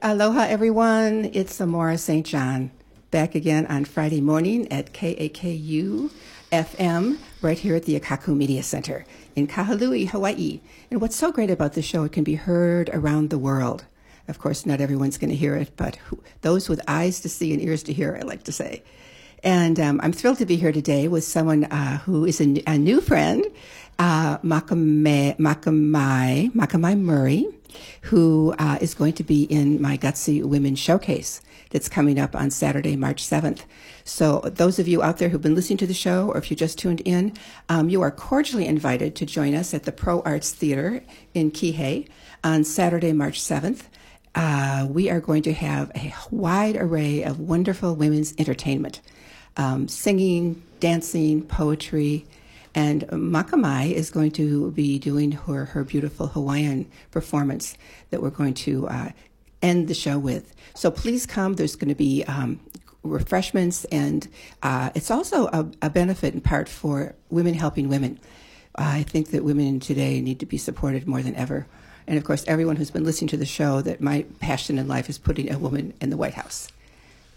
Aloha, everyone. It's Amora St. John back again on Friday morning at KAKU FM right here at the Akaku Media Center in Kahului, Hawaii. And what's so great about this show, it can be heard around the world. Of course, not everyone's going to hear it, but who, those with eyes to see and ears to hear, I like to say. And um, I'm thrilled to be here today with someone uh, who is a, a, new friend, uh, Makamai, Makamai, Makamai Murray, who uh, is going to be in my Gutsy Women Showcase that's coming up on Saturday, March 7th. So, those of you out there who've been listening to the show, or if you just tuned in, um, you are cordially invited to join us at the Pro Arts Theater in Kihei on Saturday, March 7th. Uh, we are going to have a wide array of wonderful women's entertainment um, singing, dancing, poetry. And Makamai is going to be doing her, her beautiful Hawaiian performance that we're going to uh, end the show with. So please come. There's going to be um, refreshments, and uh, it's also a, a, benefit in part for women helping women. I think that women today need to be supported more than ever. And of course, everyone who's been listening to the show, that my passion in life is putting a woman in the White House.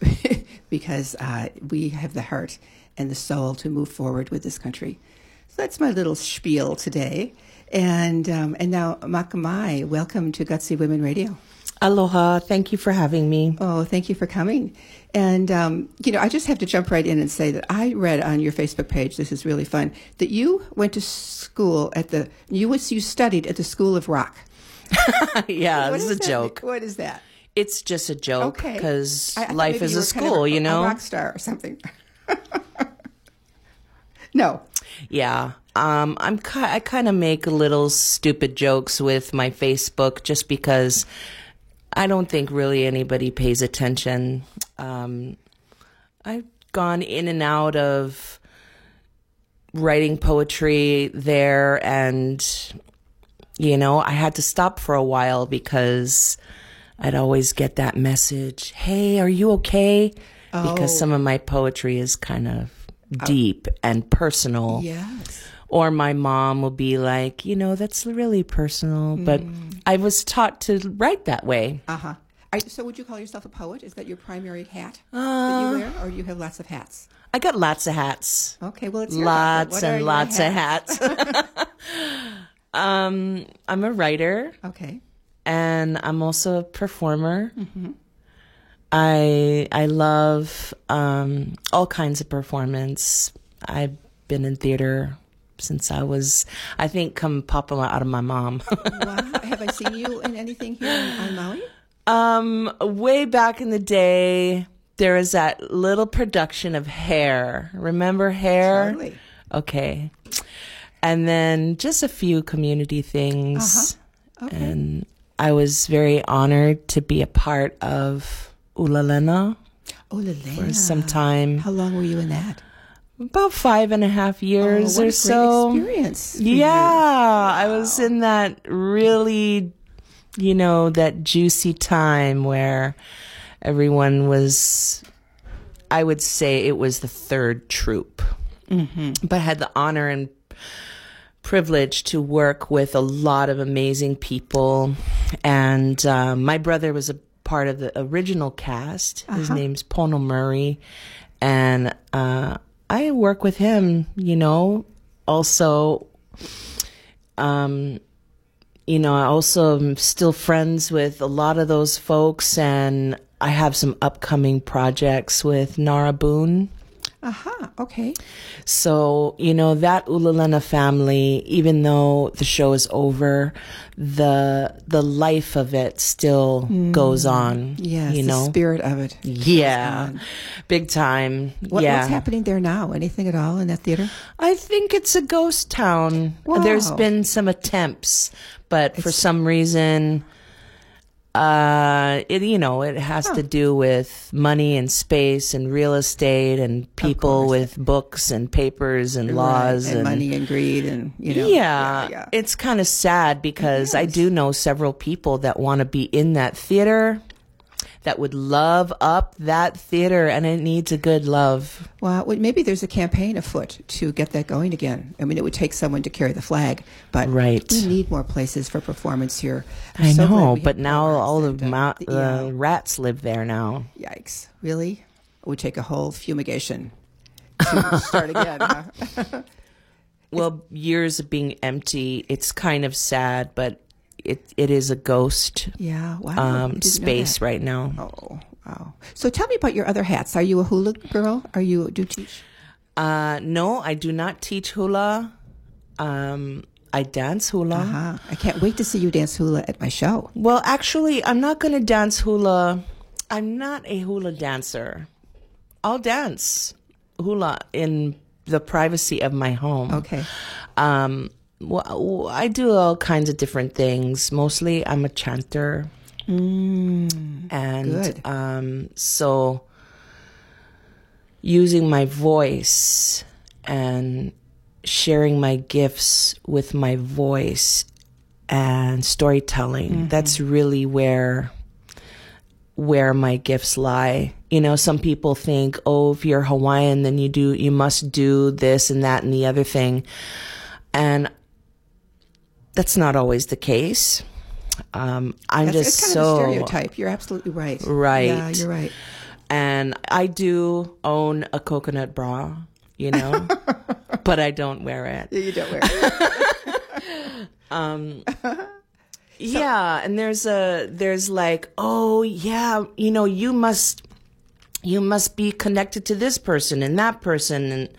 because uh, we have the heart and the soul to move forward with this country. So that's my little spiel today. And um, and now, Makamai, welcome to Gutsy Women Radio. Aloha. Thank you for having me. Oh, thank you for coming. And, um, you know, I just have to jump right in and say that I read on your Facebook page, this is really fun, that you went to school at the, you, was, you studied at the School of Rock. yeah, this is a that? joke. What is that? It's just a joke because I life is a were kind of school, a- you know? A rock star or something. no. Yeah. Um, I'm ki- I kind of make little stupid jokes with my Facebook just because I don't think really anybody pays attention. Um, I've gone in and out of writing poetry there and you know, I had to stop for a while because I'd always get that message, "Hey, are you okay?" Oh. Because some of my poetry is kind of deep and personal. Yes. Or my mom will be like, you know, that's really personal, but I was taught to write that way. Uh huh. So, would you call yourself a poet? Is that your primary hat that Uh, you wear, or do you have lots of hats? I got lots of hats. Okay, well, it's. Lots and lots of hats. um, I'm a writer Okay. and I'm also a performer. I I love um, all kinds of performance. I've been in theater since I was, I think, come popping out of my mom. Wow. have I seen you in anything here on, Maui? um, way back in the day, there was that little production of Hair. Remember Hair? Totally. Okay. And then just a few community things. Uh-huh. Okay. And I was very honored to be a part of Ulalena Oh, la for some time. How long were you in that? About five and a half years oh, or a so. Experience. Yeah, you. I was in that really, you know, that juicy time where everyone was, I would say it was the third troupe, mm-hmm. but I had the honor and privilege to work with a lot of amazing people. And um, my brother was a part of the original cast. His Uh-huh. name's Pono Murray. And uh, I work with him, you know, also um, you know, I also am still friends with a lot of those folks, and I have some upcoming projects with Nara Boone. Aha. Okay. So, you know, that Ulalena family, even though the show is over, the the life of it still mm. goes on. Yes. You the know? spirit of it. Yeah. Big time. What, yeah. What's happening there now? Anything at all in that theater? I think it's a ghost town. There's been some attempts, but for some reason, uh, it you know it has to do with money and space and real estate and people with books and papers and laws Right, and, money and greed and you know. yeah, yeah. it's kind of sad because I do know several people that want to be in that theater. That would love up that theater, and it needs a good love. Well, maybe there's a campaign afoot to get that going again. I mean, it would take someone to carry the flag, but Right. we need more places for performance here. I'm I so know, but now all the, uh, ma- the- yeah. rats live there now. Yikes! Really? It would take a whole fumigation to start again. huh? Well, years of being empty, it's kind of sad, but it it is a ghost Yeah. Wow. Um, space right now. Oh, wow. So tell me about your other hats. Are you a hula girl? Are you do you teach? Uh, no, I do not teach hula. Um, I dance hula. Uh-huh. I can't wait to see you dance hula at my show. Well, actually, I'm not going to dance hula. I'm not a hula dancer. I'll dance hula in the privacy of my home. Okay. Um, well, I do all kinds of different things. Mostly, I'm a chanter, and good. um, so using my voice and sharing my gifts with my voice and storytelling. That's really where where my gifts lie. You know, some people think, "Oh, if you're Hawaiian, then you do you must do this and that and the other thing." And that's not always the case. Um, I'm That's, just it's kind so of a stereotype. You're absolutely right. Right. Yeah, you're right. and I do own a coconut bra, you know, but I don't wear it. Yeah, you don't wear it. yeah, and there's a there's like, oh yeah, you know, you must you must be connected to this person and that person and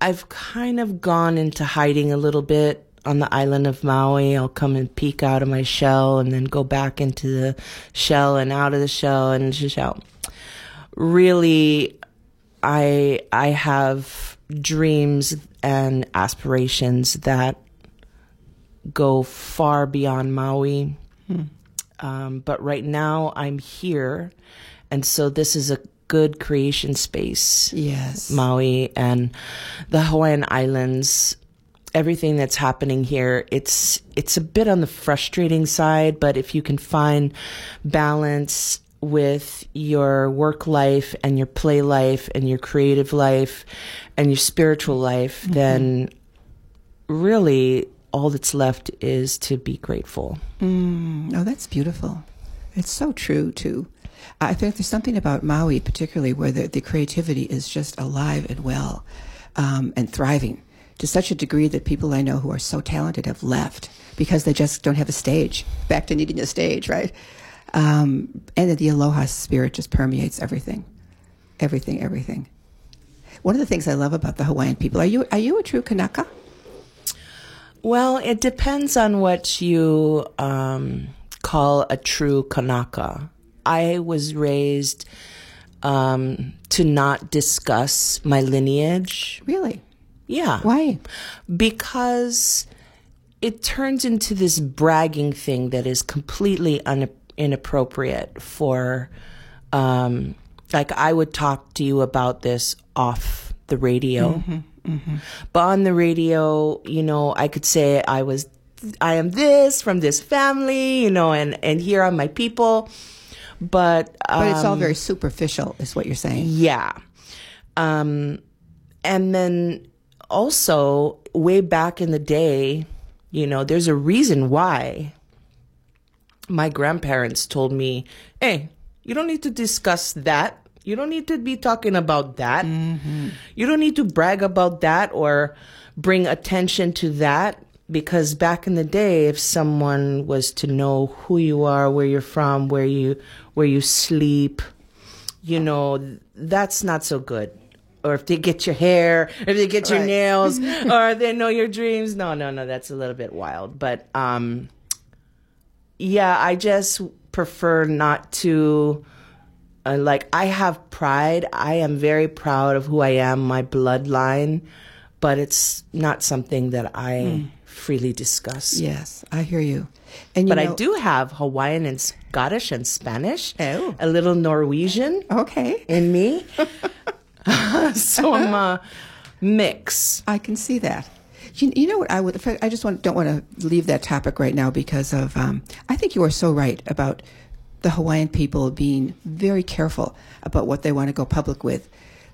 I've kind of gone into hiding a little bit on the island of Maui. I'll come and peek out of my shell and then go back into the shell and out of the shell and just out. Really I I have dreams and aspirations that go far beyond Maui. Um, but right now I'm here, and so this is a good creation space. Yes. Maui and the Hawaiian Islands. Everything that's happening here, it's it's a bit on the frustrating side, but if you can find balance with your work life and your play life and your creative life and your spiritual life, then really all that's left is to be grateful. Oh, that's beautiful. It's so true too. I think there's something about Maui, particularly where the, the creativity is just alive and well um, and thriving to such a degree that people I know who are so talented have left because they just don't have a stage. Back to needing a stage, right? Um, and that the aloha spirit just permeates everything, everything, everything. One of the things I love about the Hawaiian people are you are you a true Kanaka? Well, it depends on what you um, call a true Kanaka. I was raised um, to not discuss my lineage. Really? Yeah. Why? because it turns into this bragging thing that is completely un- inappropriate for um like I would talk to you about this off the radio. But on the radio, you know, I could say I was I am this from this family, you know, and and here are my people. But But it's all um, very superficial, is what you're saying. yeah. Um, and then also, way back in the day, you know, there's a reason why my grandparents told me, hey, you don't need to discuss that. You don't need to be talking about that. Mm-hmm. You don't need to brag about that or bring attention to that. Because back in the day, if someone was to know who you are, where you're from, where you where you sleep, you know, that's not so good. Or if they get your hair, if they get your Right. nails, or they know your dreams. No, no, no, that's a little bit wild. But um yeah, I just prefer not to uh, like I have pride. I am very proud of who I am, my bloodline, but it's not something that I freely discuss. Yes, I hear you. And you But know, I do have Hawaiian and Scottish and Spanish. Oh. A little Norwegian Okay, in me. so I'm a mix. I can see that. You, you know what I would? I just want, don't want to leave that topic right now because of. Um, I think you are so right about the Hawaiian people being very careful about what they want to go public with.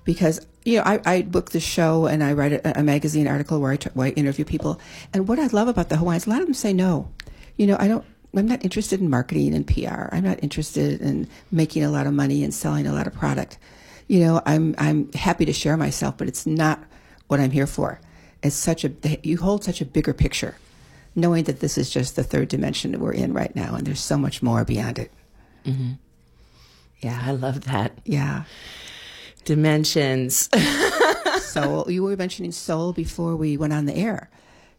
Because, you know, I, I book the show and I write a, a magazine article where where I interview people. And what I love about the Hawaiians, a lot of them say no. You know, I don't, I'm not interested in marketing and PR. I'm not interested in making a lot of money and selling a lot of product. You know, I'm, I'm happy to share myself, but it's not what I'm here for. It's such a, you hold such a bigger picture knowing that this is just the third dimension that we're in right now and there's so much more beyond it. Mm-hmm. Yeah. I love that. Yeah. Dimensions. soul. You were mentioning soul before we went on the air.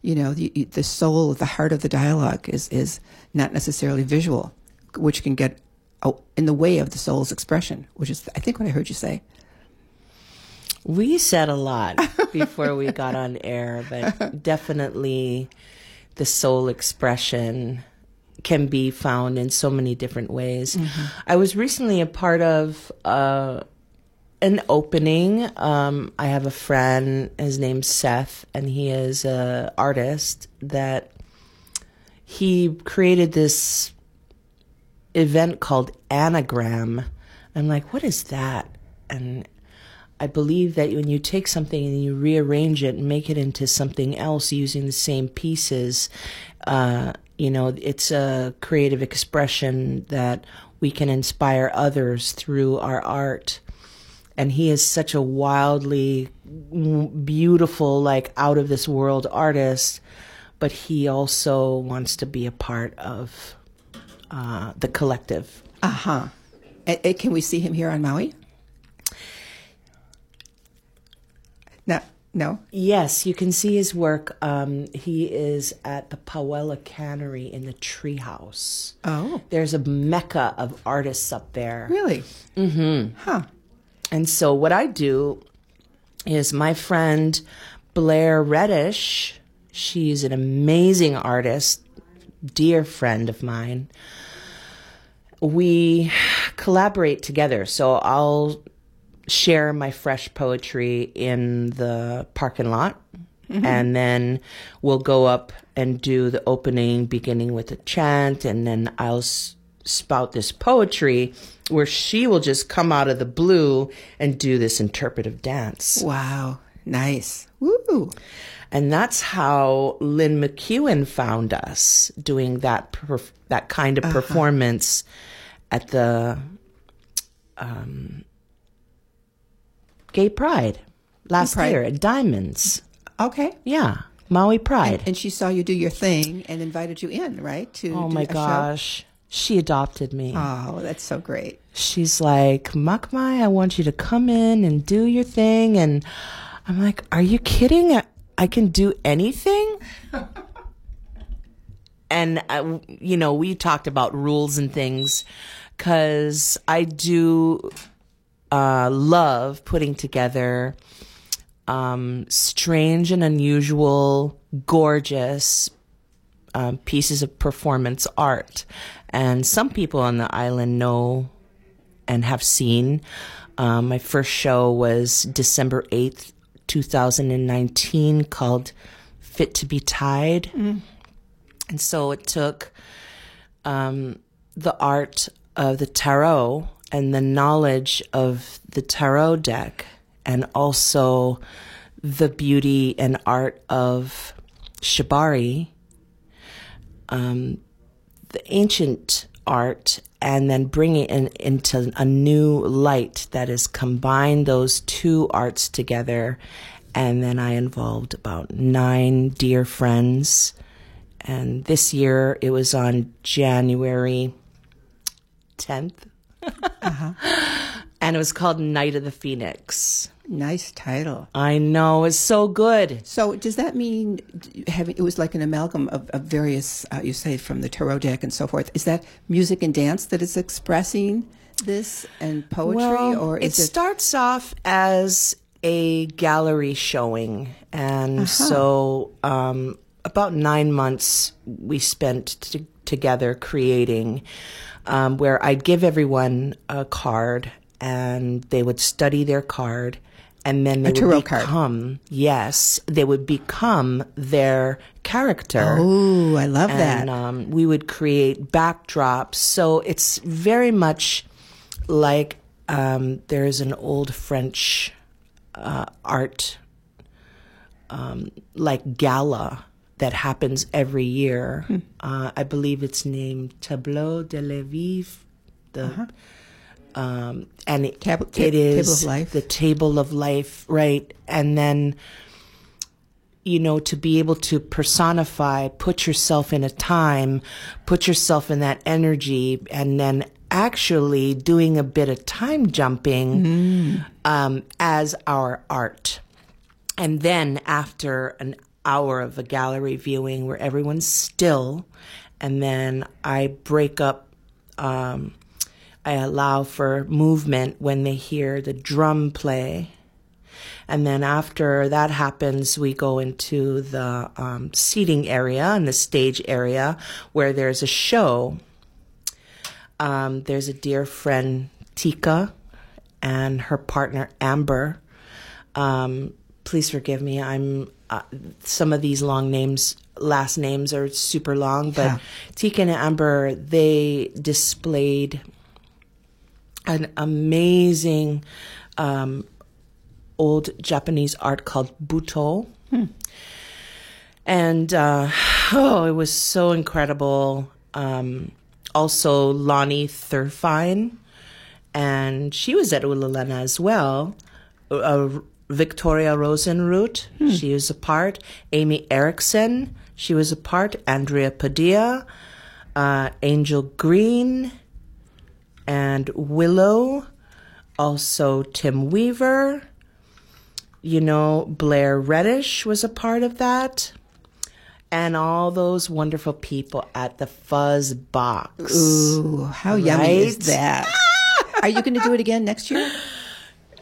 You know, the, the soul, the heart of the dialogue is, is not necessarily visual, which can get in the way of the soul's expression, which is, I think, what I heard you say. We said a lot before we got on air, but definitely the soul expression can be found in so many different ways. Mm-hmm. I was recently a part of uh, an opening. Um, I have a friend, his name's Seth, and he is an artist that he created this event called Anagram. I'm like, what is that? And I believe that when you take something and you rearrange it and make it into something else using the same pieces, uh, you know, it's a creative expression that we can inspire others through our art. And he is such a wildly beautiful, like out of this world artist, but he also wants to be a part of uh, the collective. Uh huh. Can we see him here on Maui? No, no. Yes, you can see his work. Um, he is at the Pauwela Cannery in the treehouse. Oh, there's a mecca of artists up there. Really? Mm-hmm. Huh. And so what I do is my friend Blair Reddish. She's an amazing artist, dear friend of mine. We collaborate together. So I'll share my fresh poetry in the parking lot. Mm-hmm. And then we'll go up and do the opening, beginning with a chant, and then I'll s- spout this poetry where she will just come out of the blue and do this interpretive dance. Wow, nice. Woo! And that's how Lin McEwan found us doing that perf- that kind of uh-huh. performance at the um, Gay Pride last Pride. year at Diamonds. Okay. Yeah. Maui Pride. And, and, she saw you do your thing and invited you in, right? To Oh my gosh. Show? She adopted me. Oh, that's so great. She's like, Makmai, I want you to come in and do your thing. And I'm like, Are you kidding? I, I can do anything? and, uh, you know, we talked about rules and things because I do uh, love putting together um, strange and unusual, gorgeous um, pieces of performance art. And some people on the island know and have seen. Um, my first show was December 8th, 2019, called Fit to Be Tied. Mm. And so it took um, the art of the tarot and the knowledge of the tarot deck and also the beauty and art of shibari, um, the ancient art, and then bringing it in, into a new light that is has combined those two arts together. And then I involved about nine dear friends. And this year it was on January 10th uh-huh. and it was called Night of the Phoenix. Nice title. I know, it's so good. So, does that mean having it was like an amalgam of, of various, uh, you say, from the tarot deck and so forth? Is that music and dance that is expressing this and poetry, well, or it, it starts off as a gallery showing, and uh-huh. so um, about nine months we spent t- together creating um, where I'd give everyone a card and they would study their card and then they A would card. become yes, they would become their character. Oh, I love that. and um, we would create backdrops. So it's very much like um, there's an old French uh, art, um, like gala that happens every year. Hmm. Uh, I believe it's named Tableau de la Vie. The Uh-huh. um, and it, Tab- it Table is Life. the table of life, right? And then you know, to be able to personify, put yourself in a time, put yourself in that energy, and then actually doing a bit of time jumping um, as our art. And then after an hour of a gallery viewing where everyone's still, and then I break up, um, I allow for movement when they hear the drum play. And then after that happens, we go into the um, seating area and the stage area where there's a show. Um, there's a dear friend, Tika, and her partner, Amber. Um, please forgive me. I'm uh, some of these long names, last names are super long, but Yeah. Tika and Amber, they displayed an amazing um, old Japanese art called butoh. And uh, oh, it was so incredible. Um, also, Lonnie Thurfine, and she was at Ulalena as well. Uh, Victoria Rosenroot, she was a part. Amy Erickson, she was a part. Andrea Padilla, uh, Angel Green, and Willow. Also, Tim Weaver. You know, Blair Reddish was a part of that. And all those wonderful people at the Fuzz Box. Ooh, how yummy is that? Are you going to do it again next year?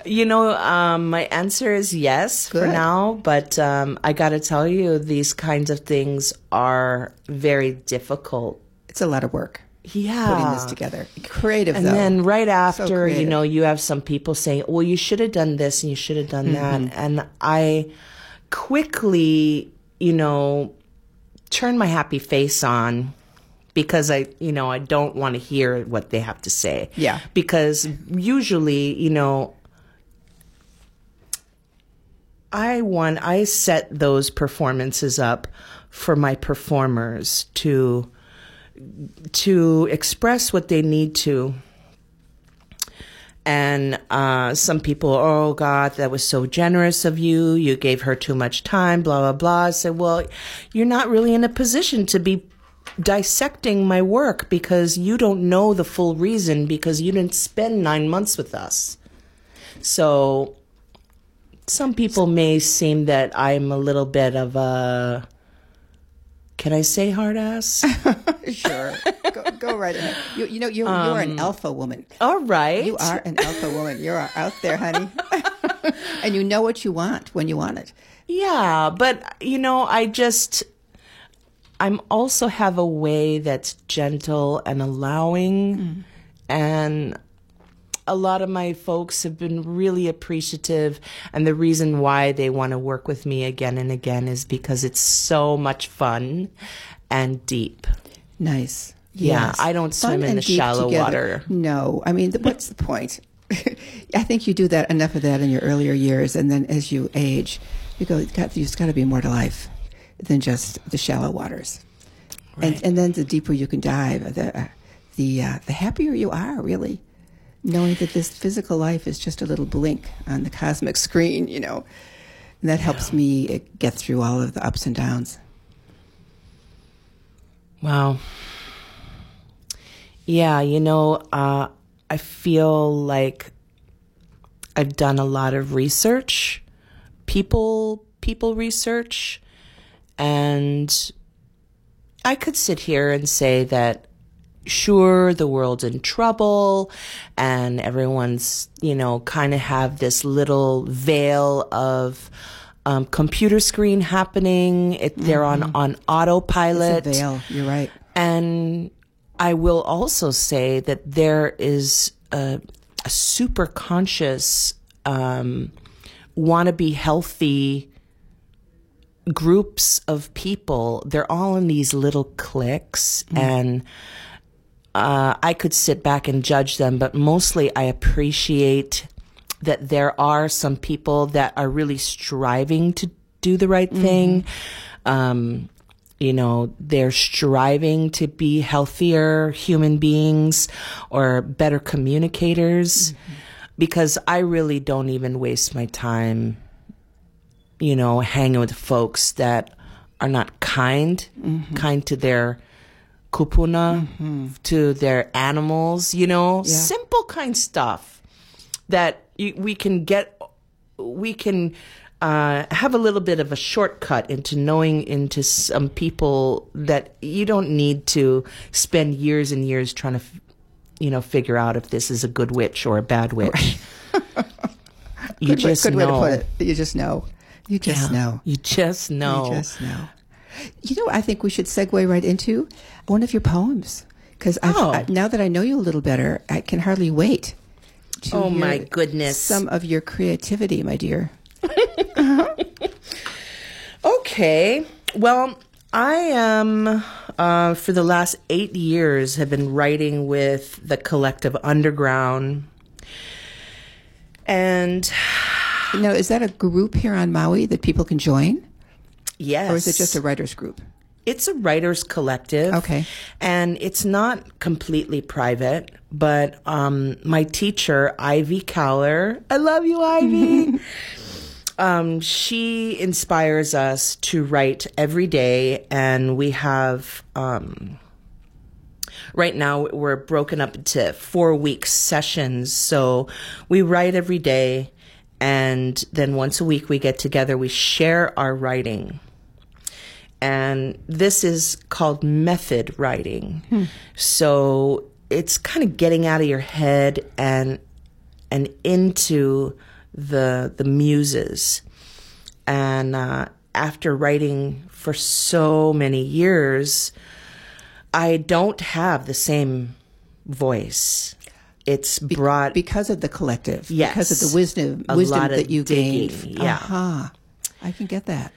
You know, um, my answer is yes for now, but um, I got to tell you, these kinds of things are very difficult. It's a lot of work Yeah. putting this together. Creative, And though. then right after, you know, you have some people saying, well, you should have done this and you should have done Mm-hmm. that. And I quickly, you know, turn my happy face on because I, you know, I don't want to hear what they have to say. Yeah. Because usually, you know, I want I set those performances up for my performers to to express what they need to. And uh, some people, oh God, that was so generous of you. You gave her too much time, blah, blah, blah. I said, well, you're not really in a position to be dissecting my work because you don't know the full reason because you didn't spend nine months with us. So some people may seem that I'm a little bit of a, can I say hard ass? sure. Go, go right ahead. You, you know, you, you are an um, alpha woman. All right. You are an alpha woman. You're out there, honey. and you know what you want when you want it. Yeah, but you know, I just I'm also have a way that's gentle and allowing mm. and a lot of my folks have been really appreciative and the reason why they want to work with me again and again is because it's so much fun and deep. Nice. Yeah, Yes. I don't swim Fun in the shallow together. water. No, I mean, what's the point? I think you do that enough of that in your earlier years, and then as you age, you go, "God, there's got to be more to life than just the shallow waters. And and then the deeper you can dive, the the uh, the happier you are, really, knowing that this physical life is just a little blink on the cosmic screen, you know. And that helps me uh, get through all of the ups and downs. Wow. Yeah, you know, uh, I feel like I've done a lot of research, people people research, and I could sit here and say that sure the world's in trouble and everyone's you know kind of have this little veil of um, computer screen happening it, they're on on autopilot It's a veil. You're right. and I will also say that there is a, a super conscious um, want to be healthy groups of people. They're all in these little cliques, and uh, I could sit back and judge them, but mostly I appreciate that there are some people that are really striving to do the right thing. Um, you know, they're striving to be healthier human beings or better communicators because I really don't even waste my time, you know, hanging with folks that are not kind, kind to their kupuna, to their animals, you know, simple kind stuff that we can get, we can uh, have a little bit of a shortcut into knowing into some people that you don't need to spend years and years trying to, you know, figure out if this is a good witch or a bad witch. you Good, way- just good know. way to put it. You just know. You just know. You just know. You just know. You know, I think we should segue right into one of your poems because Oh. Now that I know you a little better, I can hardly wait. To Oh, my goodness. Some of your creativity, my dear. Okay. Well, I am, uh, for the last eight years, have been writing with the collective Underground. And Now, is that a group here on Maui that people can join, yes. or is it just a writers group? It's a writers collective. Okay. And it's not completely private, but um, my teacher, Ivy Cowler, I love you, Ivy. um, she inspires us to write every day, and we have. Um, Right now, we're broken up into four week sessions. So we write every day, and then once a week we get together, we share our writing and this is called method writing. So it's kind of getting out of your head and and into the the muses. And uh, after writing for so many years, I don't have the same voice. It's brought Because of the collective, Yes. because of the wisdom, A wisdom that you digging, gained. yeah. Aha. I can get that.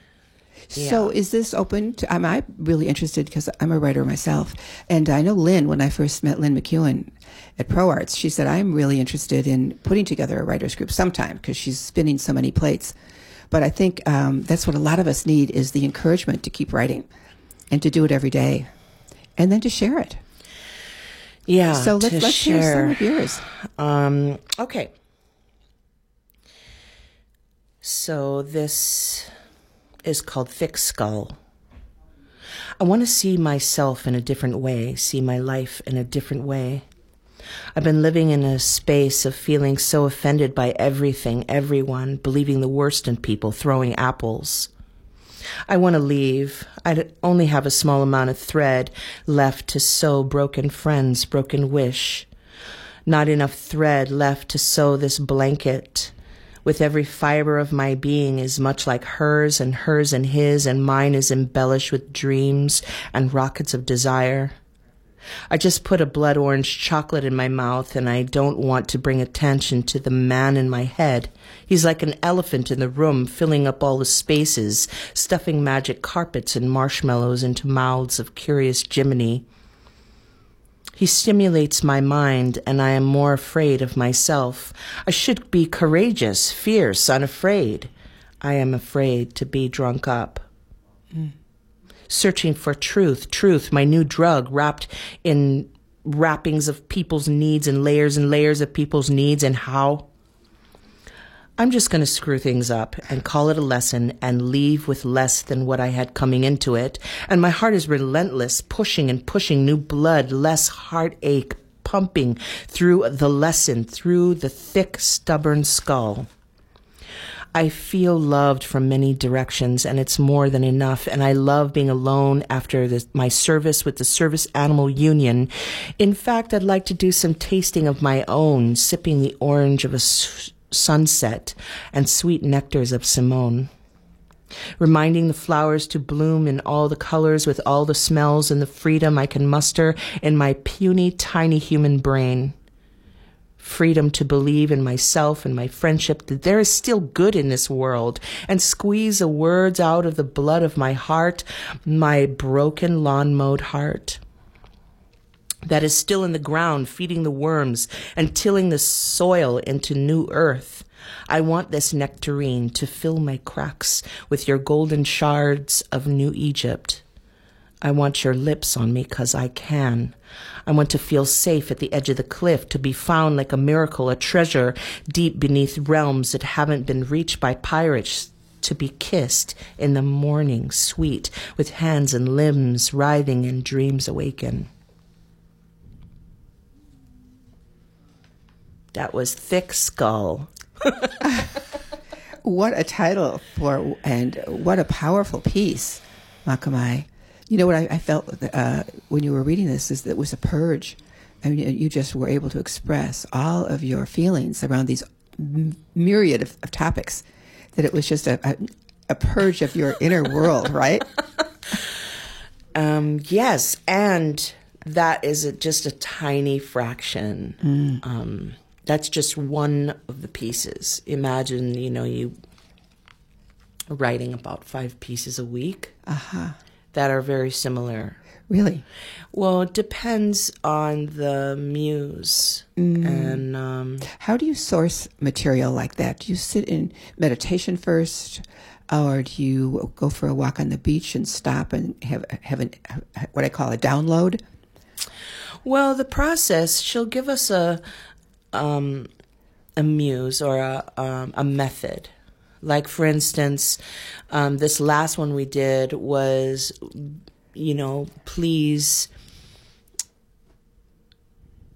So is this open to, I'm I really interested because I'm a writer myself. And I know Lin, when I first met Lin McEwan at ProArts, she said, I'm really interested in putting together a writers group sometime because she's spinning so many plates. But I think um, that's what a lot of us need is the encouragement to keep writing and to do it every day and then to share it. yeah. So let's, let's hear some of yours. Um, okay. So this is called Thick Skull. I want to see myself in a different way, see my life in a different way. I've been living in a space of feeling so offended by everything, everyone, believing the worst in people, throwing apples. I want to leave. I only have a small amount of thread left to sew broken friends, broken wish. Not enough thread left to sew this blanket. With every fiber of my being is much like hers, and hers and his, and mine is embellished with dreams and rockets of desire. I just put a blood orange chocolate in my mouth, and I don't want to bring attention to the man in my head. He's like an elephant in the room, filling up all the spaces, stuffing magic carpets and marshmallows into mouths of curious Jiminy. He stimulates my mind, and I am more afraid of myself. I should be courageous, fierce, unafraid. I am afraid to be drunk up searching for truth, truth, my new drug wrapped in wrappings of people's needs and layers and layers of people's needs and how. I'm just going to screw things up and call it a lesson and leave with less than what I had coming into it. And my heart is relentless, pushing and pushing new blood, less heartache, pumping through the lesson, through the thick, stubborn skull. I feel loved from many directions, and it's more than enough. And I love being alone after the, my service with the Service Animal Union. In fact, I'd like to do some tasting of my own, sipping the orange of a sunset and sweet nectars of Simone. Reminding the flowers to bloom in all the colors with all the smells and the freedom I can muster in my puny, tiny human brain freedom to believe in myself and my friendship that there is still good in this world and squeeze the words out of the blood of my heart, my broken lawn mowed heart that is still in the ground, feeding the worms and tilling the soil into new earth. I want this nectarine to fill my cracks with your golden shards of New Egypt. I want your lips on me because I can. I want to feel safe at the edge of the cliff, to be found like a miracle, a treasure deep beneath realms that haven't been reached by pirates, to be kissed in the morning sweet, with hands and limbs writhing and dreams awaken. That was Thick Skull. what a title for, and what a powerful piece, Makamai. You know what I, I felt uh, when you were reading this is that it was a purge. I mean, you just were able to express all of your feelings around these myriad of, of topics. That it was just a, a, a purge of your inner world, right? Um, yes, and that is a, just a tiny fraction. Mm. Um, that's just one of the pieces. Imagine, you know, you writing about five pieces a week uh-huh. that are very similar. Really? Well, it depends on the muse. Mm. And um, how do you source material like that? Do you sit in meditation first, or do you go for a walk on the beach and stop and have have an, what I call a download? Well, the process. She'll give us a um, a muse or a, um, a method. Like, for instance, um, this last one we did was, you know, please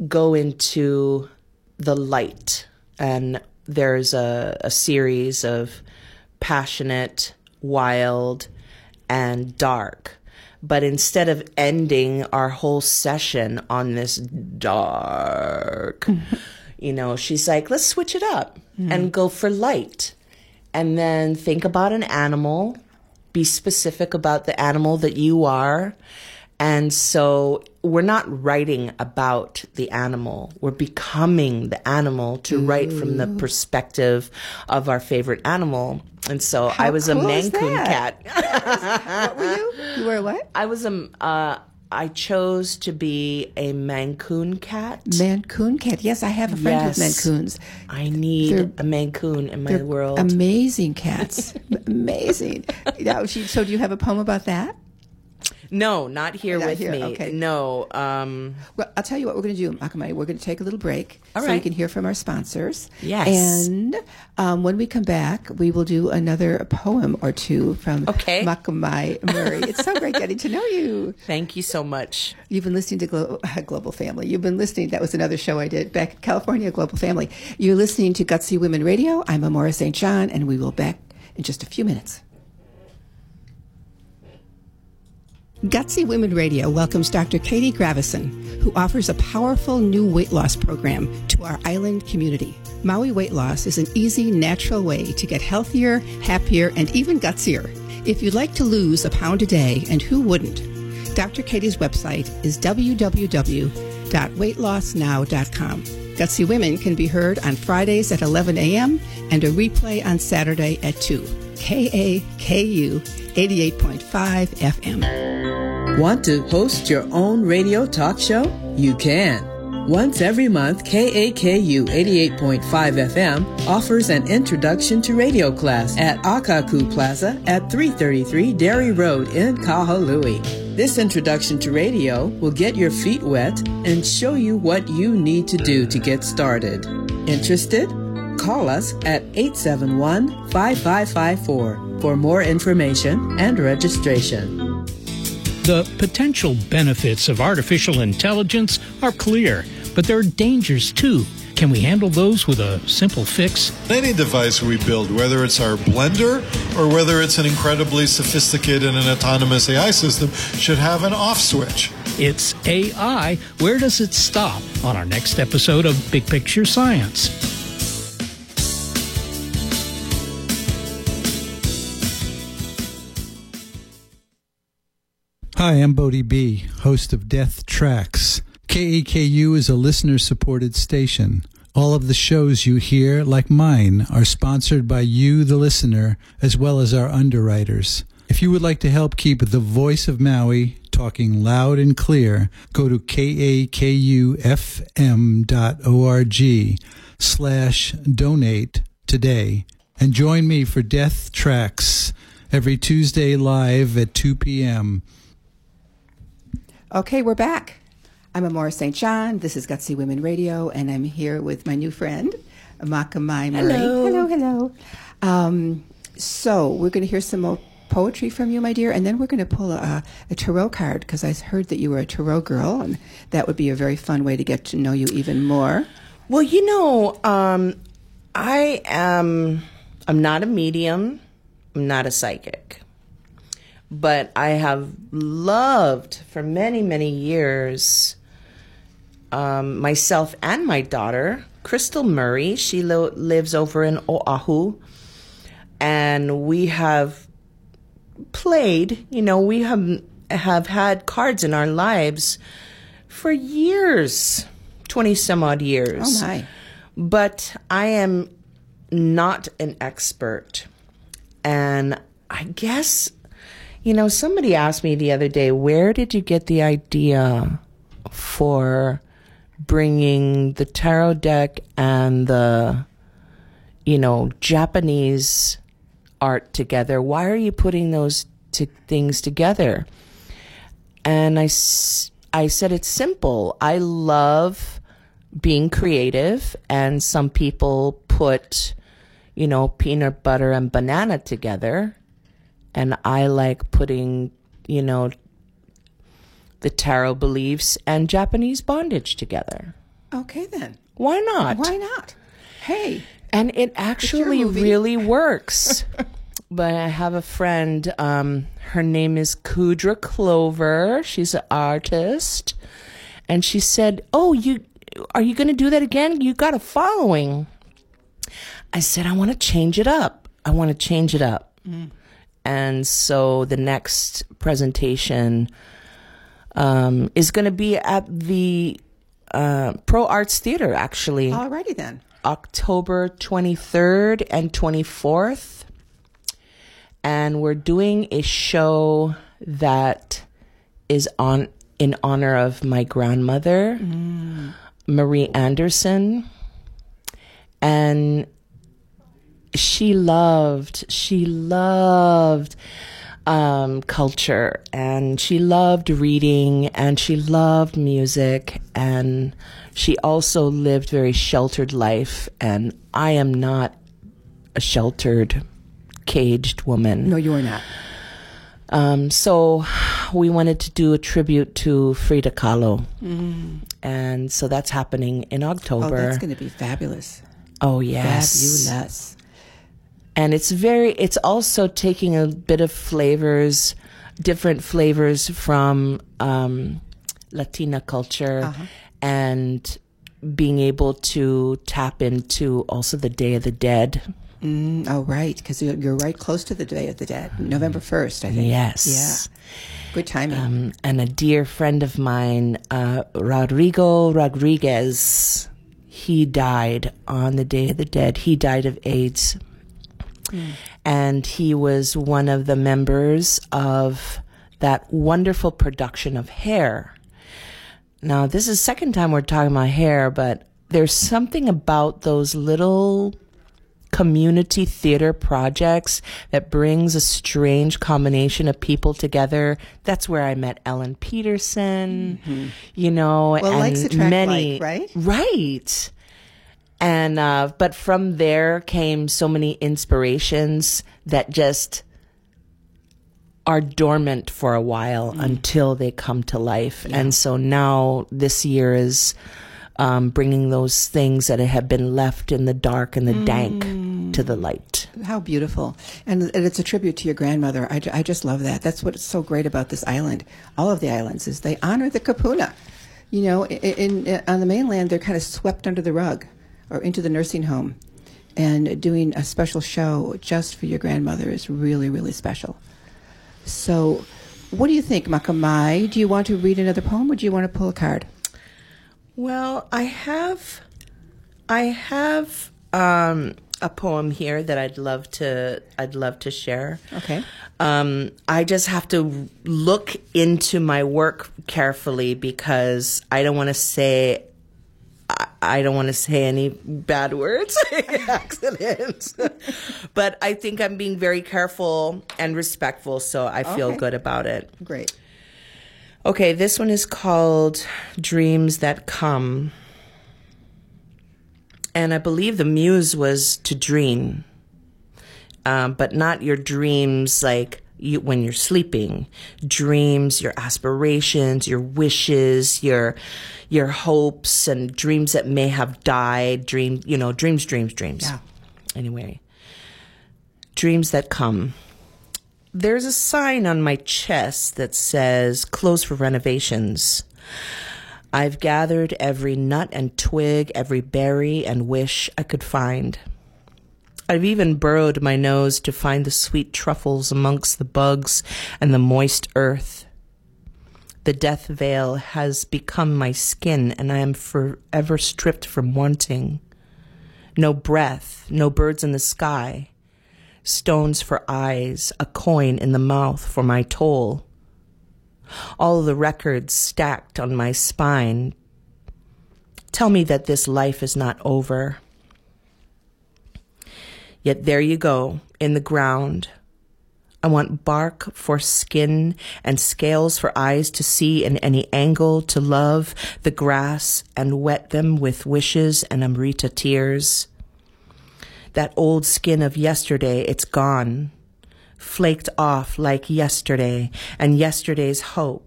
go into the light. And there's a, a series of passionate, wild, and dark. But instead of ending our whole session on this dark, You know, she's like, let's switch it up mm-hmm. and go for light. And then think about an animal, be specific about the animal that you are. And so we're not writing about the animal. We're becoming the animal to Ooh. write from the perspective of our favorite animal. And so How I was cool a Maine Coon cat. what were you? You were what? I was a, uh, I chose to be a Maine Coon cat. Maine Coon cat. Yes, I have a friend yes. with Maine Coons. I need they're, a Maine Coon in my world. Amazing cats. amazing. Now, so, do you have a poem about that? No, not here not with here. me. Okay. No. Um, well, I'll tell you what we're going to do, Akamai. We're going to take a little break so we can hear from our sponsors. Yes. And um, when we come back, we will do another poem or two from okay. Makamai Murray. it's so great getting to know you. Thank you so much. You've been listening to Glo- Global Family. You've been listening. That was another show I did back in California, Global Family. You're listening to Gutsy Women Radio. I'm Amora St. John, and we will be back in just a few minutes. Gutsy Women Radio welcomes Dr. Katie Gravison, who offers a powerful new weight loss program to our island community. Maui Weight Loss is an easy, natural way to get healthier, happier, and even gutsier. If you'd like to lose a pound a day, and who wouldn't? Dr. Katie's website is www.weightlossnow.com. Gutsy Women can be heard on Fridays at 11 a.m. and a replay on Saturday at 2. KAKU 88.5 FM. Want to host your own radio talk show? You can. Once every month, KAKU 88.5 FM offers an introduction to radio class at Akaku Plaza at 333 Dairy Road in Kahului. This introduction to radio will get your feet wet and show you what you need to do to get started. Interested? Call us at 871 5554 for more information and registration. The potential benefits of artificial intelligence are clear, but there are dangers too. Can we handle those with a simple fix? Any device we build, whether it's our blender or whether it's an incredibly sophisticated and autonomous AI system, should have an off switch. It's AI. Where does it stop? On our next episode of Big Picture Science. Hi, I'm Bodie B., host of Death Tracks. KAKU is a listener supported station All of the shows you hear, like mine, are sponsored by you, the listener, as well as our underwriters. If you would like to help keep the voice of Maui talking loud and clear, go to kakufm.org slash donate today and join me for Death Tracks every Tuesday live at 2 p.m. Okay, we're back. I'm Amora St. John. This is Gutsy Women Radio, and I'm here with my new friend, Makamai Murray. Hello. Hello, hello. Um, so we're going to hear some more poetry from you, my dear, and then we're going to pull a, a tarot card because I heard that you were a tarot girl, and that would be a very fun way to get to know you even more. Well, you know, um, I am. I'm not a medium. I'm not a psychic. But I have loved for many, many years um, myself and my daughter, Crystal Murray. She lo- lives over in Oahu. And we have played, you know, we have, have had cards in our lives for years 20 some odd years. Oh, my. But I am not an expert. And I guess, you know, somebody asked me the other day, where did you get the idea for bringing the tarot deck and the, you know, Japanese art together? Why are you putting those two things together? And I, I said, it's simple. I love being creative, and some people put, you know, peanut butter and banana together. And I like putting, you know, the tarot beliefs and Japanese bondage together. Okay, then. Why not? Why not? Hey, And it actually really works. but I have a friend, um, her name is Kudra Clover. She's an artist. And she said, Oh, you are you gonna do that again? You got a following. I said, I wanna change it up. I wanna change it up. And so the next presentation um, is going to be at the uh, Pro Arts Theater, actually. alrighty then. October 23rd and 24th. And we're doing a show that is on in honor of my grandmother, Marie Anderson. And she loved, she loved um, culture and she loved reading and she loved music and she also lived very sheltered life and I am not a sheltered caged woman. No, you are not. Um, so we wanted to do a tribute to Frida Kahlo. And so that's happening in October. Oh, October. that's going to be fabulous. Oh, yes. Fabulous. And it's very it's also taking a bit of flavors different flavors from um, latina culture and being able to tap into also the day of the dead Mm, oh, right, because you're, you're right close to the Day of the Dead, November 1st, I think. yes Yeah. Good timing. um, and a dear friend of mine uh, rodrigo rodriguez he died on the day of the dead he died of aids and he was one of the members of that wonderful production of hair. Now, this is the second time we're talking about hair, but there's something about those little community theater projects that brings a strange combination of people together. That's where I met Ellen Peterson, you know, Mm-hmm. Well, and likes attract many, like, right? Right. And uh, but from there came so many inspirations that just are dormant for a while until they come to life. And so now this year is um, bringing those things that have been left in the dark and the dank to the light. How beautiful. And, and it's a tribute to your grandmother. I, I just love that. That's what's so great about this island. All of the islands is they honor the kupuna. You know, in, in, on the mainland, they're kind of swept under the rug or into the nursing home. And doing a special show just for your grandmother is really, really special. So, what do you think, Makamai? Do you want to read another poem or do you want to pull a card? Well, I have I have um, a poem here that I'd love to I'd love to share. Okay. Um, I just have to look into my work carefully because I don't want to say I- don't want to say any bad words, accidents. but I think I'm being very careful and respectful, so I feel Okay. good about it. Great. Okay, this one is called Dreams That Come. And I believe the muse was to dream, um, but not your dreams like you, when you're sleeping. Dreams, your aspirations, your wishes, your your hopes, and dreams that may have died. Dream, you know, dreams, dreams, dreams. Yeah. Anyway, dreams that come. There's a sign on my chest that says closed for renovations. I've gathered every nut and twig, every berry and wish I could find. I've even burrowed my nose to find the sweet truffles amongst the bugs and the moist earth. The death veil has become my skin, and I am forever stripped from wanting. No breath, no birds in the sky, stones for eyes, a coin in the mouth for my toll. All the records stacked on my spine tell me that this life is not over. Yet there you go, in the ground. I want bark for skin and scales for eyes to see in any angle, to love the grass and wet them with wishes and Amrita tears. That old skin of yesterday, it's gone, flaked off like yesterday and yesterday's hope.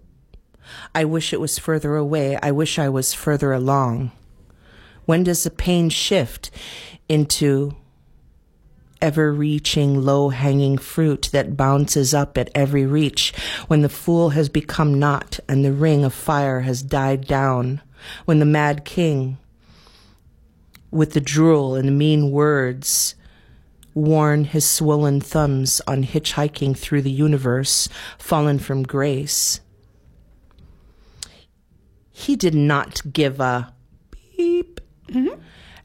I wish it was further away. I wish I was further along. When does the pain shift into ever reaching, low hanging fruit that bounces up at every reach, when the fool has become naught and the ring of fire has died down, when the mad king, with the drool and the mean words, worn his swollen thumbs on hitchhiking through the universe, fallen from grace. He did not give a beep mm-hmm.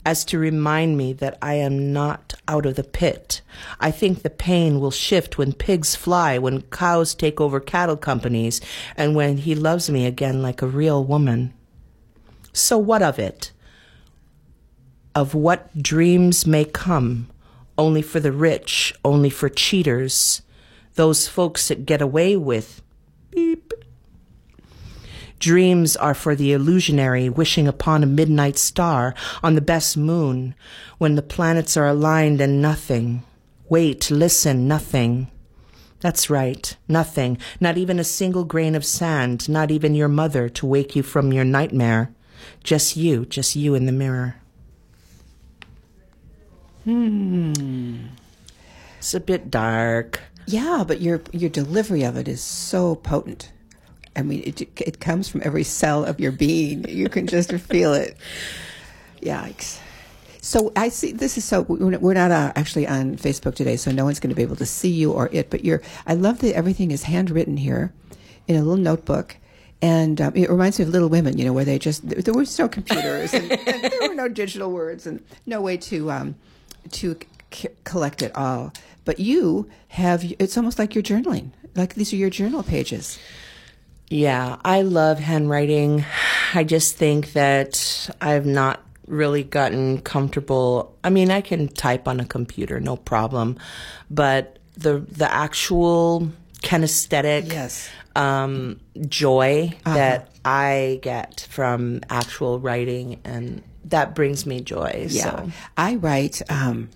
As to remind me that I am not out of the pit. I think the pain will shift when pigs fly, when cows take over cattle companies, and when he loves me again like a real woman. So what of it? Of what dreams may come, only for the rich, only for cheaters, those folks that get away with beep. Dreams are for the illusionary wishing upon a midnight star on the best moon when the planets are aligned and nothing. Wait, listen, nothing. That's right, nothing. Not even a single grain of sand, not even your mother to wake you from your nightmare. Just you, just you in the mirror. Hmm. It's a bit dark. Yeah, but your your delivery of it is so potent. I mean, it it comes from every cell of your being. You can just feel it. Yikes. So I see. This is so. We're we're not uh, actually on Facebook today, so no one's going to be able to see you or it. But you're. I love that everything is handwritten here, in a little notebook, and um, it reminds me of Little Women. You know, where they just there was no computers and, and there were no digital words and no way to um, to c- collect it all. But you have. It's almost like you're journaling. Like these are your journal pages. Yeah, I love handwriting. I just think that I've not really gotten comfortable. I mean, I can type on a computer, no problem, but the the actual kinesthetic Yes. um, joy that I get from actual writing, and that brings me joy. Yeah, So. I write um,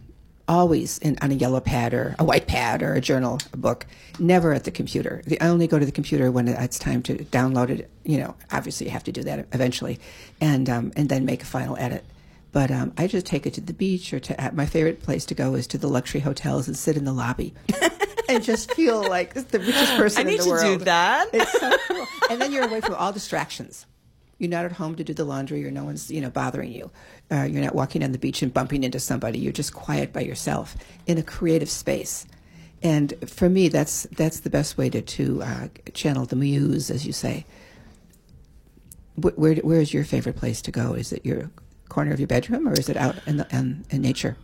always in, on a yellow pad or a white pad or a journal, a book. Never at the computer. The, I only go to the computer when it's time to download it. You know, obviously you have to do that eventually, and um, and then make a final edit. But um, I just take it to the beach or to my favorite place to go is to the luxury hotels and sit in the lobby. And just feel like the richest person I need in the to world. do that. It's so cool. And then you're away from all distractions. You're not at home to do the laundry, or no one's you know bothering you. Uh, you're not walking on the beach and bumping into somebody. You're just quiet by yourself in a creative space. And for me, that's that's the best way to to uh, channel the muse, as you say. Wh- Where where is your favorite place to go? Is it your corner of your bedroom, or is it out in the in, in nature?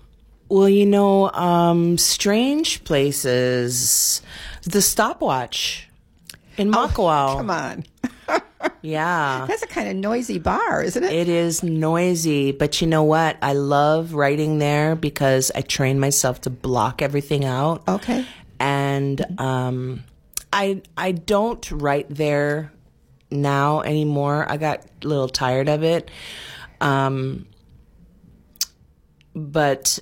Well, you know, um, strange places. The stopwatch in Makawao. Oh, Come on, Yeah. that's a kind of noisy bar, isn't it? It is noisy, but you know what? I love writing there because I train myself to block everything out. Okay. And um, I I don't write there now anymore. I got a little tired of it. Um, but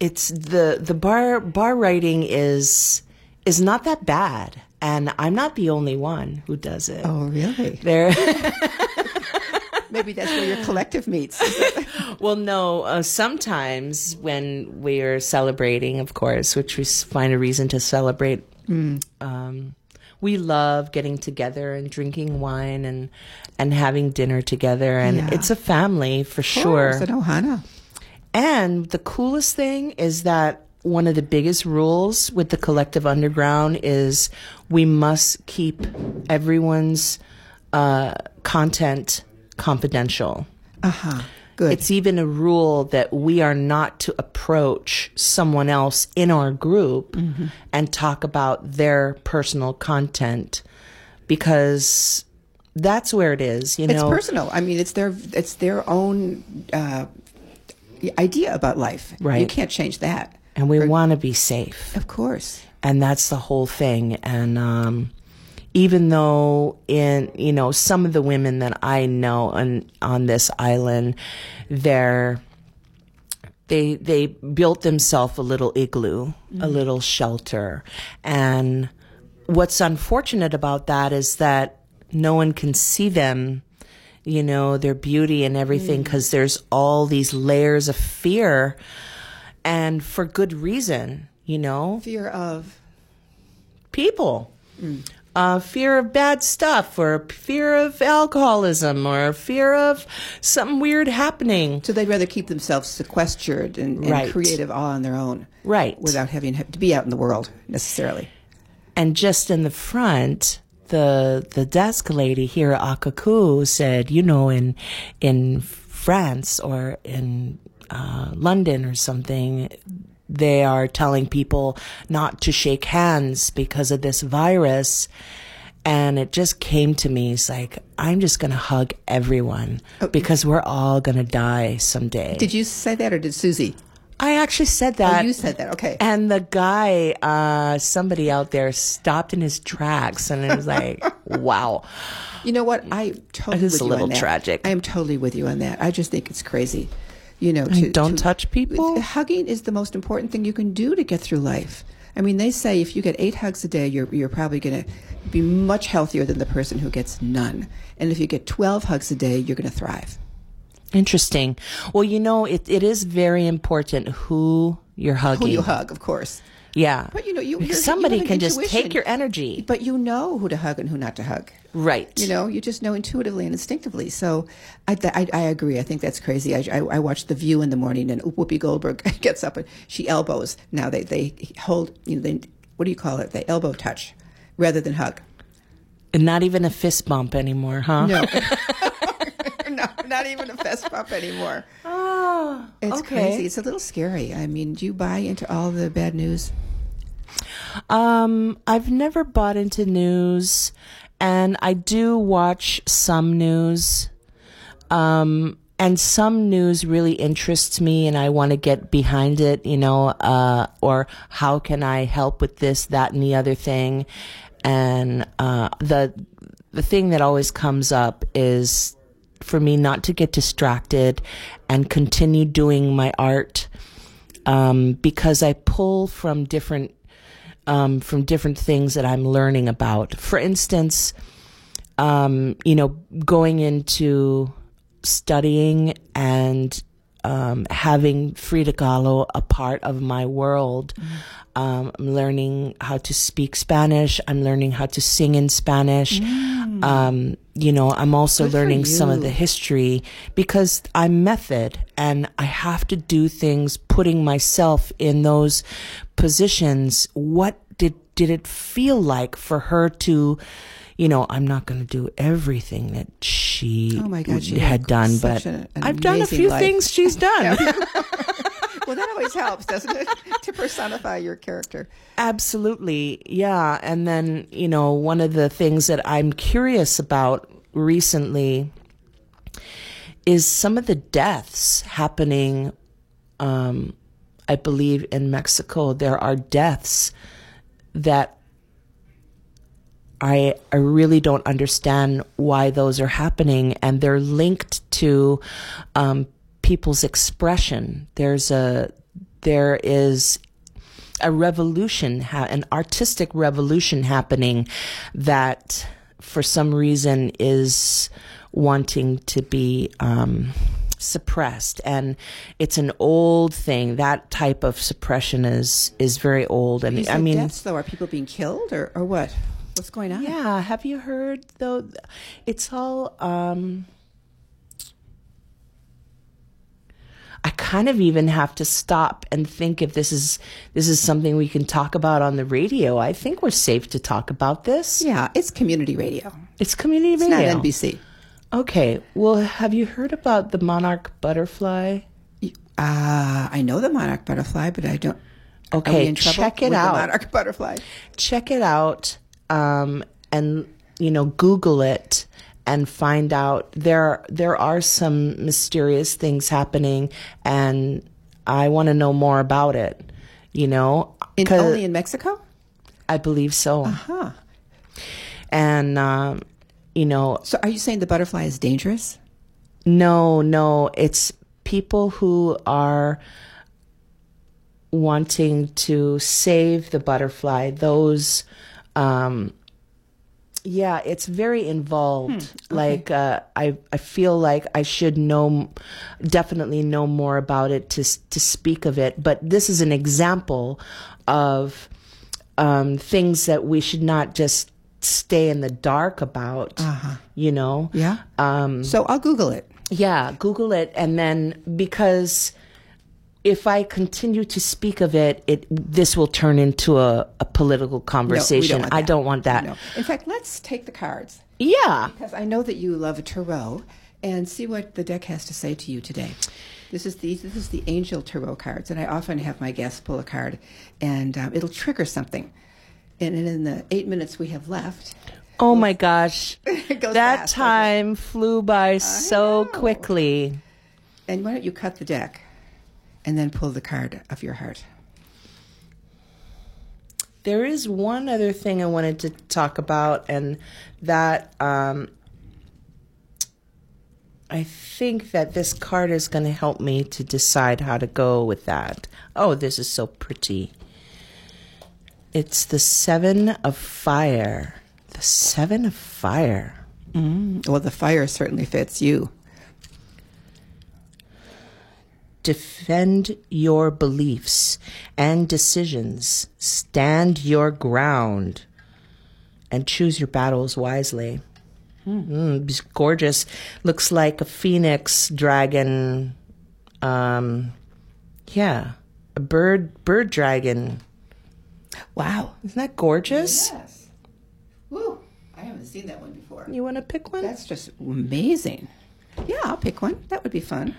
it's the the bar bar writing is is not that bad, and I'm not the only one who does it. Oh, really? There. Maybe that's where your collective meets. Well, no. Uh, sometimes when we're celebrating, of course, which we find a reason to celebrate, um, we love getting together and drinking wine and and having dinner together, and Yeah. it's a family for sure. It's an ohana. And the coolest thing is that one of the biggest rules with the collective underground is we must keep everyone's uh, content confidential. Uh huh. Good. It's even a rule that we are not to approach someone else in our group Mm-hmm. and talk about their personal content because that's where it is, you it's know. personal. I mean, it's their it's their own uh, idea about life. Right. You can't change that. And we want to be safe. Of course. and that's the whole thing. And um even though in you know some of the women that i know on on this island they're they they built themselves a little igloo a little shelter. And what's unfortunate about that is that no one can see them you know their beauty and everything because there's all these layers of fear and for good reason you know Fear of people. Uh, fear of bad stuff, or fear of alcoholism, or fear of something weird happening. so they'd rather keep themselves sequestered and, and Right. creative all on their own, Right. without having to be out in the world necessarily. And just in the front, the the desk lady here at Akaku said, you know, in in France or in uh, London or something, they are telling people not to shake hands because of this virus. And it just came to me. It's like, I'm just going to hug everyone because we're all going to die someday. Did you say that, or did Susie? I actually said Oh, that. you said that. Okay. And the guy, uh, somebody out there stopped in his tracks and it was like, wow. You know what? I totally It is a little tragic. I am totally with you on that. I just think it's crazy. You know, to, don't to- touch people? Hugging is the most important thing you can do to get through life. I mean, they say if you get eight hugs a day, you're you're probably going to be much healthier than the person who gets none. And if you get twelve hugs a day, you're going to thrive. Interesting. Well, you know, it, it is very important who you're hugging. Who you hug, of course. Yeah. But you know, you somebody you have an can just take your energy. But you know who to hug and who not to hug. Right. You know, you just know intuitively and instinctively. So I, I, I agree. I think that's crazy. I, I, I watch The View in the morning and Whoopi Goldberg gets up and she elbows. Now they, they hold, you know, they, what do you call it? They elbow touch rather than hug. And not even a fist bump anymore, huh? No. no, not even a fist bump anymore. Oh, It's okay. crazy. It's a little scary. I mean, do you buy into all the bad news? Um, I've never bought into news, and I do watch some news. Um, and some news really interests me, and I want to get behind it, you know, uh, or how can I help with this, that, and the other thing. And uh, the the thing that always comes up is for me not to get distracted and continue doing my art um, because I pull from different um, from different things that I'm learning about. For instance, um, you know, going into studying and um, having Frida Kahlo a part of my world. Um, I'm learning how to speak Spanish. I'm learning how to sing in Spanish. Um, you know, I'm also Good learning some of the history because I'm method and I have to do things putting myself in those positions. What did did it feel like for her to you know, I'm not going to do everything that she Oh my God, she had done, but I've done a few life. things she's done. Well, that always helps, doesn't it? to personify your character. Absolutely. Yeah. And then, you know, one of the things that I'm curious about recently is some of the deaths happening. Um, I believe in Mexico, there are deaths that I, I really don't understand why those are happening, and they're linked to um, people's expression. There's a there is a revolution, ha- an artistic revolution happening that, for some reason, is wanting to be um, suppressed, and it's an old thing. That type of suppression is is very old, and I mean, deaths, though, are people being killed or, or what? What's going on? yeah. Have you heard though? It's all. Um, I kind of even have to stop and think if this is this is something we can talk about on the radio. I think we're safe to talk about this. Yeah, it's community radio. It's community radio. It's not NBC. Okay. Well, have you heard about the monarch butterfly? Uh, I know the monarch butterfly, but I don't. Okay, check it out. The monarch butterfly. check it out um, and you know google it and find out there there are some mysterious things happening and i want to know more about it you know In, only in Mexico? i believe so Huh. and um, you know So are you saying the butterfly is dangerous? No, no, it's people who are wanting to save the butterfly. Those, um, yeah, it's very involved. Like, uh, I, I feel like I should know, definitely know more about it to to speak of it. But this is an example of um, things that we should not just stay in the dark about. You know, Yeah. um, So I'll Google it. yeah, Google it, and then because if I continue to speak of it, it this will turn into a, a political No, conversation. want I don't want that. No. In fact, let's take the cards Yeah, because I know that you love a tarot and see what the deck has to say to you today. This is the this is the Angel Tarot cards, and I often have my guests pull a card, and um, it'll trigger something. And in the eight minutes we have left, Oh my gosh, that fast, time flew by so know. quickly. and why don't you cut the deck, and then pull the card of your heart? There is one other thing I wanted to talk about, and that um, I think that this card is going to help me to decide how to go with that. Oh, this is so pretty. It's the Seven of Fire. The Seven of Fire. Well, the fire certainly fits you. Defend your beliefs and decisions. Stand your ground and choose your battles wisely. Mm, it's gorgeous. Looks like a phoenix dragon. Um, yeah, a bird bird dragon. Wow. Isn't that gorgeous? Yes. Woo. I haven't seen that one before. You want to pick one? That's just amazing. Yeah, I'll pick one. That would be fun.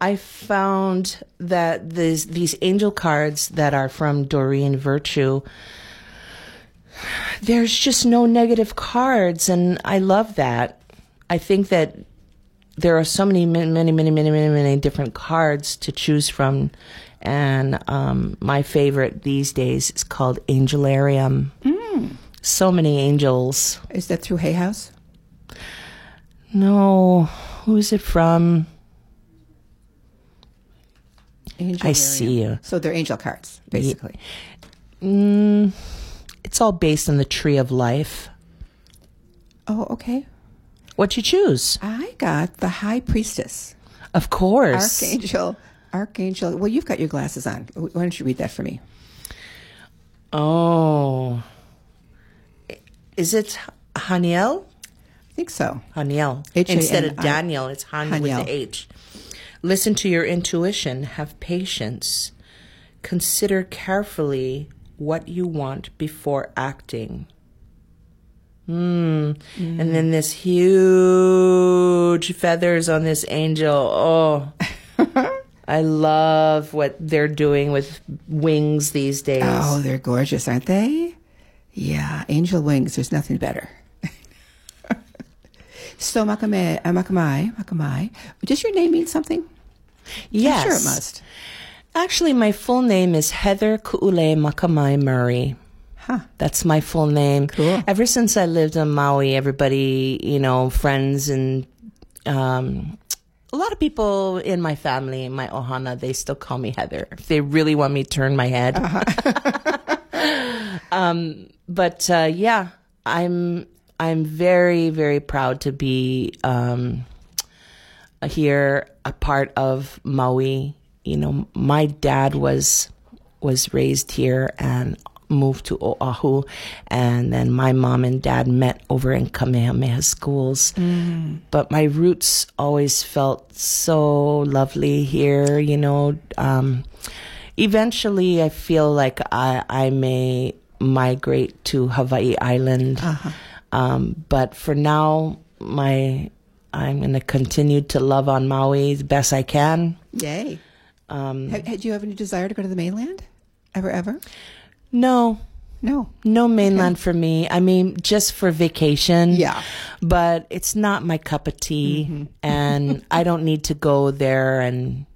I found that these these angel cards that are from Doreen Virtue. There's just no negative cards, and I love that. I think that there are so many, many, many, many, many, many, many different cards to choose from, and um, my favorite these days is called Angelarium. So many angels. Is that through Hay House? No, who's it from? Angel I see you. So they're angel cards, basically. Mm, it's all based on the tree of life. Oh, okay. What you choose? I got the High Priestess, Of course. Archangel. Archangel. Well, you've got your glasses on. Why don't you read that for me? Oh. Is it Haniel? I think so. Haniel. H-A-N-I- Instead of Daniel, it's Han with the H. Listen to your intuition. Have patience. Consider carefully what you want before acting. Mm. And then this huge feathers on this angel. Oh, I love what they're doing with wings these days. Oh, they're gorgeous, aren't they? Yeah, angel wings. There's nothing better. So Makame, uh, Makamai, Makamai, does your name mean something? yes. I'm sure it must. Actually, my full name is Heather Ku'ule Makamai Murray. Huh. That's my full name. Cool. Ever since I lived on Maui, everybody, you know, friends and um, a lot of people in my family, my ohana, they still call me Heather. If they really want me to turn my head. um, but uh, yeah, I'm I'm very very proud to be um, here, a part of Maui. You know, my dad was was raised here and moved to Oahu, and then my mom and dad met over in Kamehameha schools. But my roots always felt so lovely here. You know, um, eventually I feel like I I may migrate to Hawaii Island, um, but for now my I'm going to continue to love on Maui the best I can. Yay. Um, Had, had you have any desire to go to the mainland? Ever, ever? no, No. no mainland for me. I mean, just for vacation. Yeah. But it's not my cup of tea, and I don't need to go there and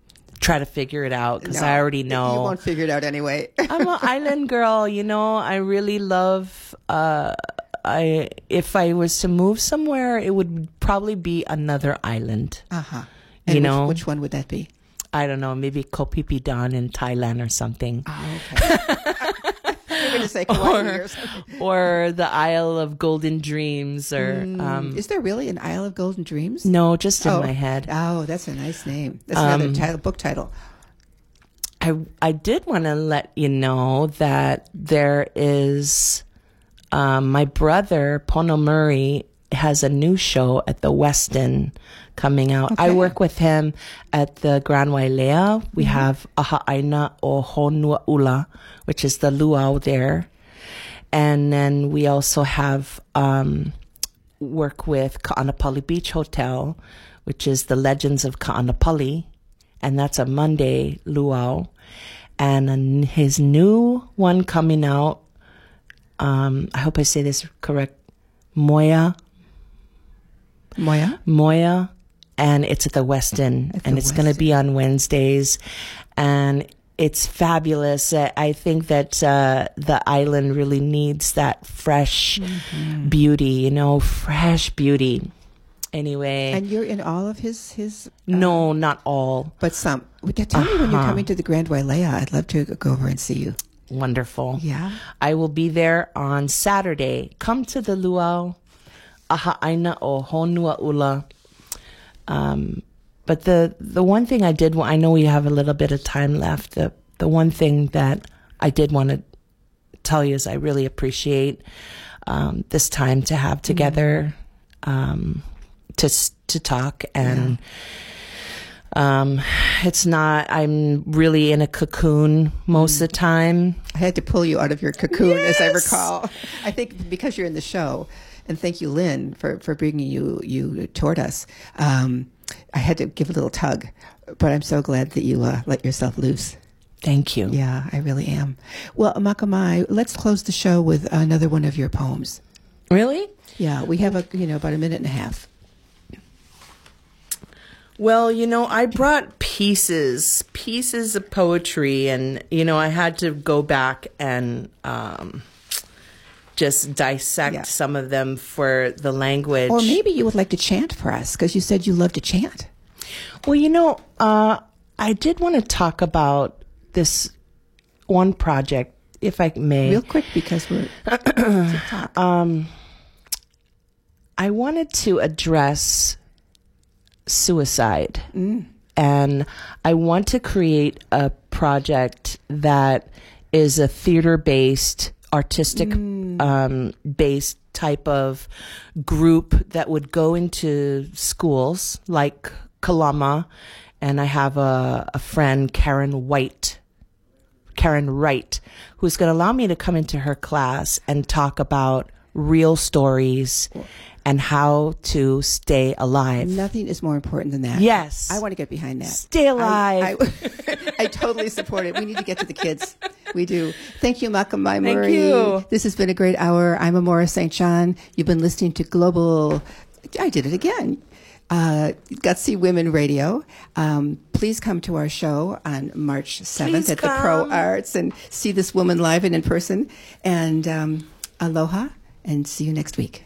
try to figure it out because I already know. You won't figure it out anyway. I'm an island girl, you know. I really love. Uh, I if I was to move somewhere, it would probably be another island. uh huh. You which, know. which one would that be? I don't know, maybe Kopipidan in Thailand or something, Oh, okay. You're say Kauai or something. or the Isle of Golden Dreams, or um, Is there really an Isle of Golden Dreams? no, just in oh. my head. Oh, that's a nice name. That's another Um, title, book title. I I did want to let you know that there is um, my brother Pono Murray has a new show at the Westin coming out. I work with him at the Grand Wailea. We have Aha Aina o Honua Ula, which is the luau there. And then we also have um, work with Ka'anapali Beach Hotel, which is the Legends of Ka'anapali, and that's a Monday luau. And his new one coming out, um, I hope I say this correct, Moya, Moya? Moya, and it's at the Westin, At and the it's going to be on Wednesdays, and it's fabulous. Uh, I think that uh, the island really needs that fresh Mm-hmm. beauty, you know, fresh beauty. Anyway, And you're in all of his, his no, not all. but some. Tell me when you're Uh-huh. coming to the Grand Wailea. I'd love to go over and see you. Wonderful. Yeah. I will be there on Saturday. Come to the luau, aha aina o honua ula. Um, but the the one thing I did, I know we have a little bit of time left. The the one thing that I did want to tell you is I really appreciate um, this time to have together, um, to to talk and. Um, it's not. I'm really in a cocoon most of the time. I had to pull you out of your cocoon, as I recall. I think because you're in the show, and thank you, Lin, for, for bringing you you toward us. Um, I had to give a little tug, but I'm so glad that you uh, let yourself loose. Thank you. Yeah, I really am. Well, Makamai, let's close the show with another one of your poems. Really? Yeah, we have a you know about a minute and a half. Well, you know, I brought pieces, pieces of poetry, and you know, I had to go back and um, just dissect Yeah. some of them for the language. Or maybe you would like to chant for us because you said you love to chant. Well, you know, uh, I did want to talk about this one project, if I may. Real quick because we're TikTok. I wanted to address suicide. And I want to create a project that is a theater based, artistic um, based type of group that would go into schools like Kalama. And I have a, a friend, Karen White, Karen Wright, who's going to allow me to come into her class and talk about real stories and how to stay alive. Nothing is more important than that. Yes. I want to get behind that. Stay alive. I, I, I totally support it. We need to get to the kids. We do. Thank you, Makamai Thank Murray. you. This has been a great hour. I'm Amora St. John. You've been listening to Global. I did it again. Uh, Gutsy Women Radio. Um, please come to our show on March 7th Please at the Pro. Arts and see this woman live and in person. And um, aloha, and see you next week.